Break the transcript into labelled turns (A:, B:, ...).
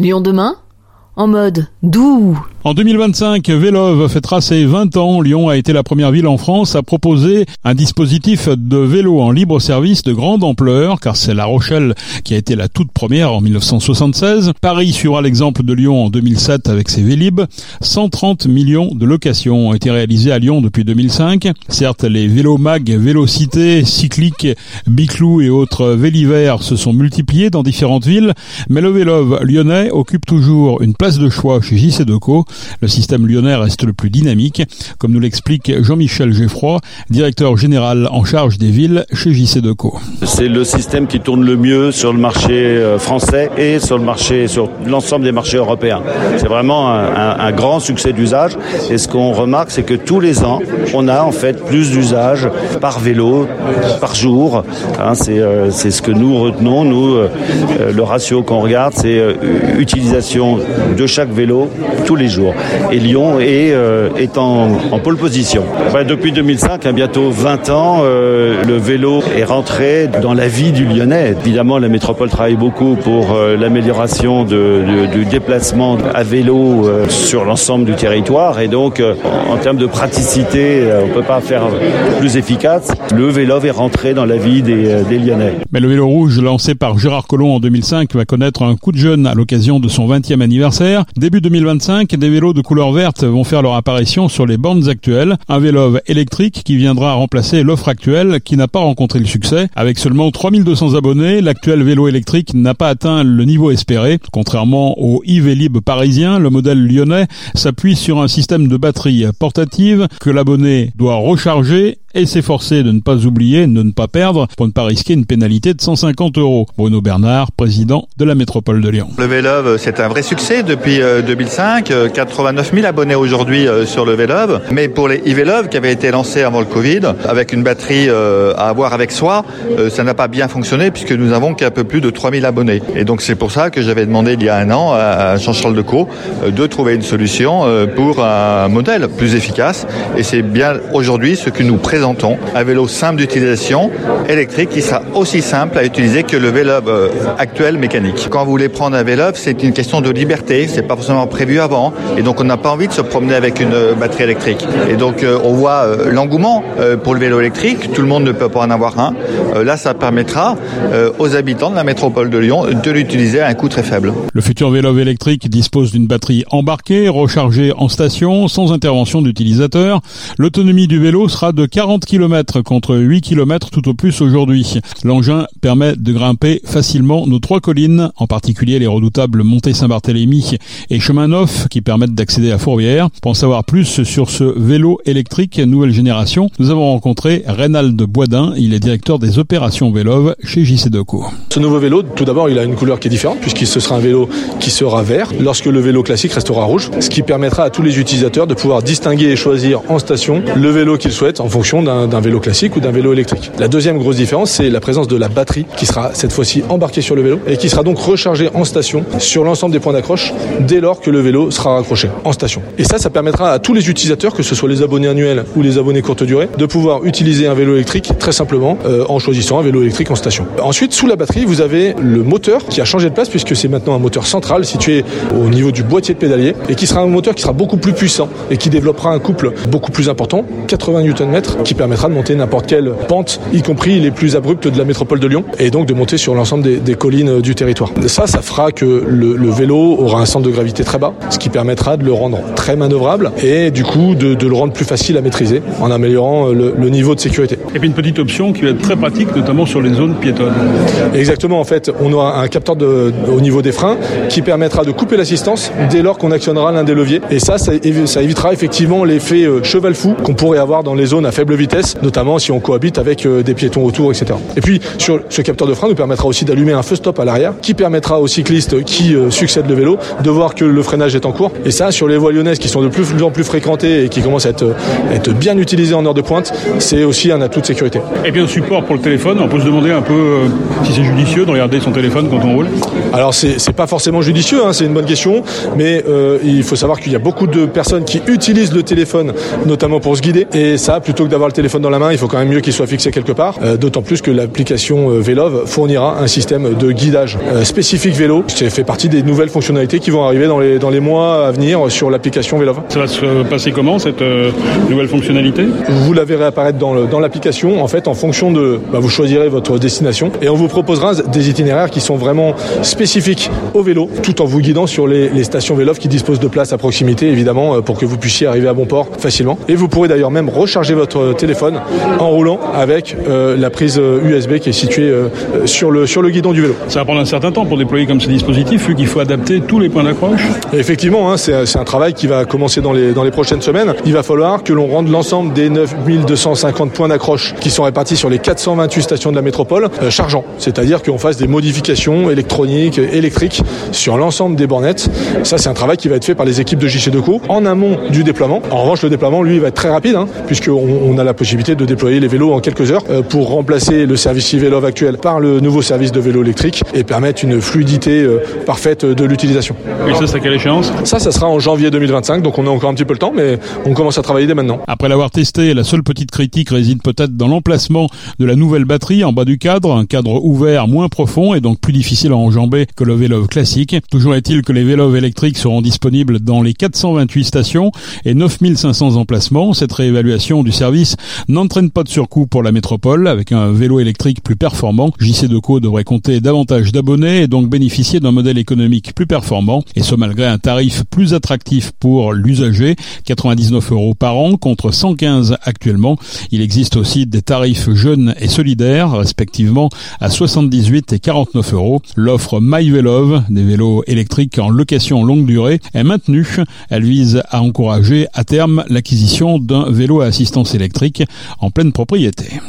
A: Lyon demain en mode doux.
B: En 2025, Vélove fêtera ses 20 ans. Lyon a été la première ville en France à proposer un dispositif de vélo en libre service de grande ampleur, car c'est La Rochelle qui a été la toute première en 1976. Paris suivra l'exemple de Lyon en 2007 avec ses Vélib. 130 millions de locations ont été réalisées à Lyon depuis 2005. Certes, les vélos mag, vélocités, cycliques, biclou et autres vélivers se sont multipliés dans différentes villes, mais le Vélove lyonnais occupe toujours une place de choix chez JC Deco. Le système lyonnais reste le plus dynamique, comme nous l'explique Jean-Michel Geffroy, directeur général en charge des villes chez JC Deco.
C: C'est le système qui tourne le mieux sur le marché euh, français et sur le marché, sur l'ensemble des marchés européens. C'est vraiment un, grand succès d'usage. Et ce qu'on remarque, c'est que tous les ans, on a en fait plus d'usage par vélo, par jour. Hein, euh, c'est ce que nous retenons. Nous, euh, le ratio qu'on regarde, c'est utilisation de chaque vélo tous les jours. Et Lyon est, euh, en, pole position. depuis 2005, à bientôt 20 ans, euh, le vélo est rentré dans la vie du Lyonnais. Évidemment, la métropole travaille beaucoup pour euh, l'amélioration du déplacement à vélo sur l'ensemble du territoire. Et donc, en, termes de praticité, on ne peut pas faire plus efficace. Le vélo est rentré dans la vie des, des Lyonnais.
B: Mais le vélo rouge lancé par Gérard Collomb en 2005 va connaître un coup de jeune à l'occasion de son 20e anniversaire. Début 2025, vélos de couleur verte vont faire leur apparition sur les bornes actuelles. Un vélo électrique qui viendra remplacer l'offre actuelle qui n'a pas rencontré le succès. Avec seulement 3200 abonnés, l'actuel vélo électrique n'a pas atteint le niveau espéré. Contrairement au e-Vélib parisien, le modèle lyonnais s'appuie sur un système de batterie portative que l'abonné doit recharger et s'efforcer de ne pas oublier, de ne pas perdre pour ne pas risquer une pénalité de 150 euros. Bruno Bernard, président de la métropole de Lyon.
D: Le Vélove, c'est un vrai succès depuis 2005. 89 000 abonnés aujourd'hui euh, sur le Vélove. Mais pour les e-Vélove qui avaient été lancés avant le Covid, avec une batterie euh, à avoir avec soi, euh, ça n'a pas bien fonctionné puisque nous avons qu'un peu plus de 3000 abonnés. Et donc c'est pour ça que j'avais demandé il y a un an à Jean-Charles Decaux de trouver une solution pour un modèle plus efficace. Et c'est bien aujourd'hui ce que nous présentons présentons un vélo simple d'utilisation électrique qui sera aussi simple à utiliser que le vélo euh, actuel mécanique. Quand vous voulez prendre un vélo, c'est une question de liberté, c'est pas forcément prévu avant et donc on n'a pas envie de se promener avec une euh, batterie électrique. Et donc euh, on voit l'engouement pour le vélo électrique, tout le monde ne peut pas en avoir un. Là, ça permettra aux habitants de la métropole de Lyon de l'utiliser à un coût très faible.
B: Le futur vélo électrique dispose d'une batterie embarquée, rechargée en station, sans intervention d'utilisateur. L'autonomie du vélo sera de 40 40 km contre 8 km tout au plus aujourd'hui. L'engin permet de grimper facilement nos trois collines, en particulier les redoutables montées Saint-Barthélemy et Chemin Neuf qui permettent d'accéder à Fourvière. Pour en savoir plus sur ce vélo électrique nouvelle génération, nous avons rencontré Reynald Boisdin, il est directeur des opérations Vélove chez JC Deco.
E: Ce nouveau vélo, tout d'abord, il a une couleur qui est différente puisqu'il ce sera un vélo qui sera vert lorsque le vélo classique restera rouge, ce qui permettra à tous les utilisateurs de pouvoir distinguer et choisir en station le vélo qu'ils souhaitent en fonction d'un vélo classique ou d'un vélo électrique. La deuxième grosse différence, c'est la présence de la batterie qui sera cette fois-ci embarquée sur le vélo et qui sera donc rechargée en station sur l'ensemble des points d'accroche dès lors que le vélo sera raccroché en station. Et ça, ça permettra à tous les utilisateurs, que ce soit les abonnés annuels ou les abonnés courte durée, de pouvoir utiliser un vélo électrique très simplement euh, en choisissant un vélo électrique en station. Ensuite, sous la batterie, vous avez le moteur qui a changé de place puisque c'est maintenant un moteur central situé au niveau du boîtier de pédalier et qui sera un moteur qui sera beaucoup plus puissant et qui développera un couple beaucoup plus important, 80 Nm, qui permettra de monter n'importe quelle pente, y compris les plus abruptes de la métropole de Lyon, et donc de monter sur l'ensemble des, collines du territoire. Ça, ça fera que le, vélo aura un centre de gravité très bas, ce qui permettra de le rendre très manœuvrable et du coup de, le rendre plus facile à maîtriser en améliorant le, niveau de sécurité.
B: Et puis une petite option qui va être très pratique, notamment sur les zones piétonnes.
E: Exactement, en fait, on aura un capteur de, au niveau des freins qui permettra de couper l'assistance dès lors qu'on actionnera l'un des leviers. Et ça, ça, ça évitera effectivement l'effet euh, cheval fou qu'on pourrait avoir dans les zones à faible vitesse, notamment si on cohabite avec euh, des piétons autour, etc. Et puis, sur ce capteur de frein nous permettra aussi d'allumer un feu stop à l'arrière, qui permettra aux cyclistes qui euh, succèdent le vélo de voir que le freinage est en cours. Et ça, sur les voies lyonnaises qui sont de plus en plus fréquentées et qui commencent à être, être bien utilisées en heure de pointe, c'est aussi un atout de sécurité.
B: Et bien, support pour le téléphone, on peut se demander un peu euh, si c'est judicieux de regarder son téléphone quand on roule
E: Alors, c'est pas forcément judicieux, hein, c'est une bonne question, mais il faut savoir qu'il y a beaucoup de personnes qui utilisent le téléphone, notamment pour se guider, et ça, plutôt que d'avoir le téléphone dans la main, il faut quand même mieux qu'il soit fixé quelque part. D'autant plus que l'application Vélove fournira un système de guidage spécifique vélo. C'est fait partie des nouvelles fonctionnalités qui vont arriver dans les, dans les mois à venir sur l'application Vélove.
B: Ça va se passer comment cette nouvelle fonctionnalité?
E: Vous la verrez apparaître dans l'application. En fait, en fonction de, bah, vous choisirez votre destination et on vous proposera des itinéraires qui sont vraiment spécifiques au vélo, tout en vous guidant sur les, les stations Vélove qui disposent de places à proximité, évidemment, pour que vous puissiez arriver à bon port facilement. Et vous pourrez d'ailleurs même recharger votre téléphone en roulant avec euh, la prise USB qui est située euh, sur, le, sur le guidon du vélo.
B: Ça va prendre un certain temps pour déployer comme ce dispositif, vu qu'il faut adapter tous les points d'accroche.
E: Effectivement, hein, c'est un travail qui va commencer dans les, dans les prochaines semaines. Il va falloir que l'on rende l'ensemble des 9250 points d'accroche qui sont répartis sur les 428 stations de la métropole euh, chargeants. C'est-à-dire qu'on fasse des modifications électroniques, électriques sur l'ensemble des bornettes. Ça, c'est un travail qui va être fait par les équipes de JC Deco en amont du déploiement. En revanche, le déploiement, lui, va être très rapide, hein, puisqu'on on a la possibilité de déployer les vélos en quelques heures euh, pour remplacer le service e-vélo actuel par le nouveau service de vélo électrique et permettre une fluidité euh, parfaite de l'utilisation.
B: Et ça, c'est à quelle échéance?
E: Ça, ça sera en janvier 2025, donc on a encore un petit peu le temps, mais on commence à travailler dès maintenant.
B: Après l'avoir testé, la seule petite critique réside peut-être dans l'emplacement de la nouvelle batterie en bas du cadre, un cadre ouvert moins profond et donc plus difficile à enjamber que le vélo classique. Toujours est-il que les vélos électriques seront disponibles dans les 428 stations et 9500 emplacements. Cette réévaluation du service n'entraîne pas de surcoût pour la métropole. Avec un vélo électrique plus performant, JC Deco devrait compter davantage d'abonnés et donc bénéficier d'un modèle économique plus performant et ce malgré un tarif plus attractif pour l'usager, 99 euros par an contre 115 actuellement. Il existe aussi des tarifs jeunes et solidaires, respectivement à 78 et 49 euros. L'offre MyVelove, des vélos électriques en location longue durée, est maintenue. Elle vise à encourager à terme l'acquisition d'un vélo à assistance électrique en pleine propriété.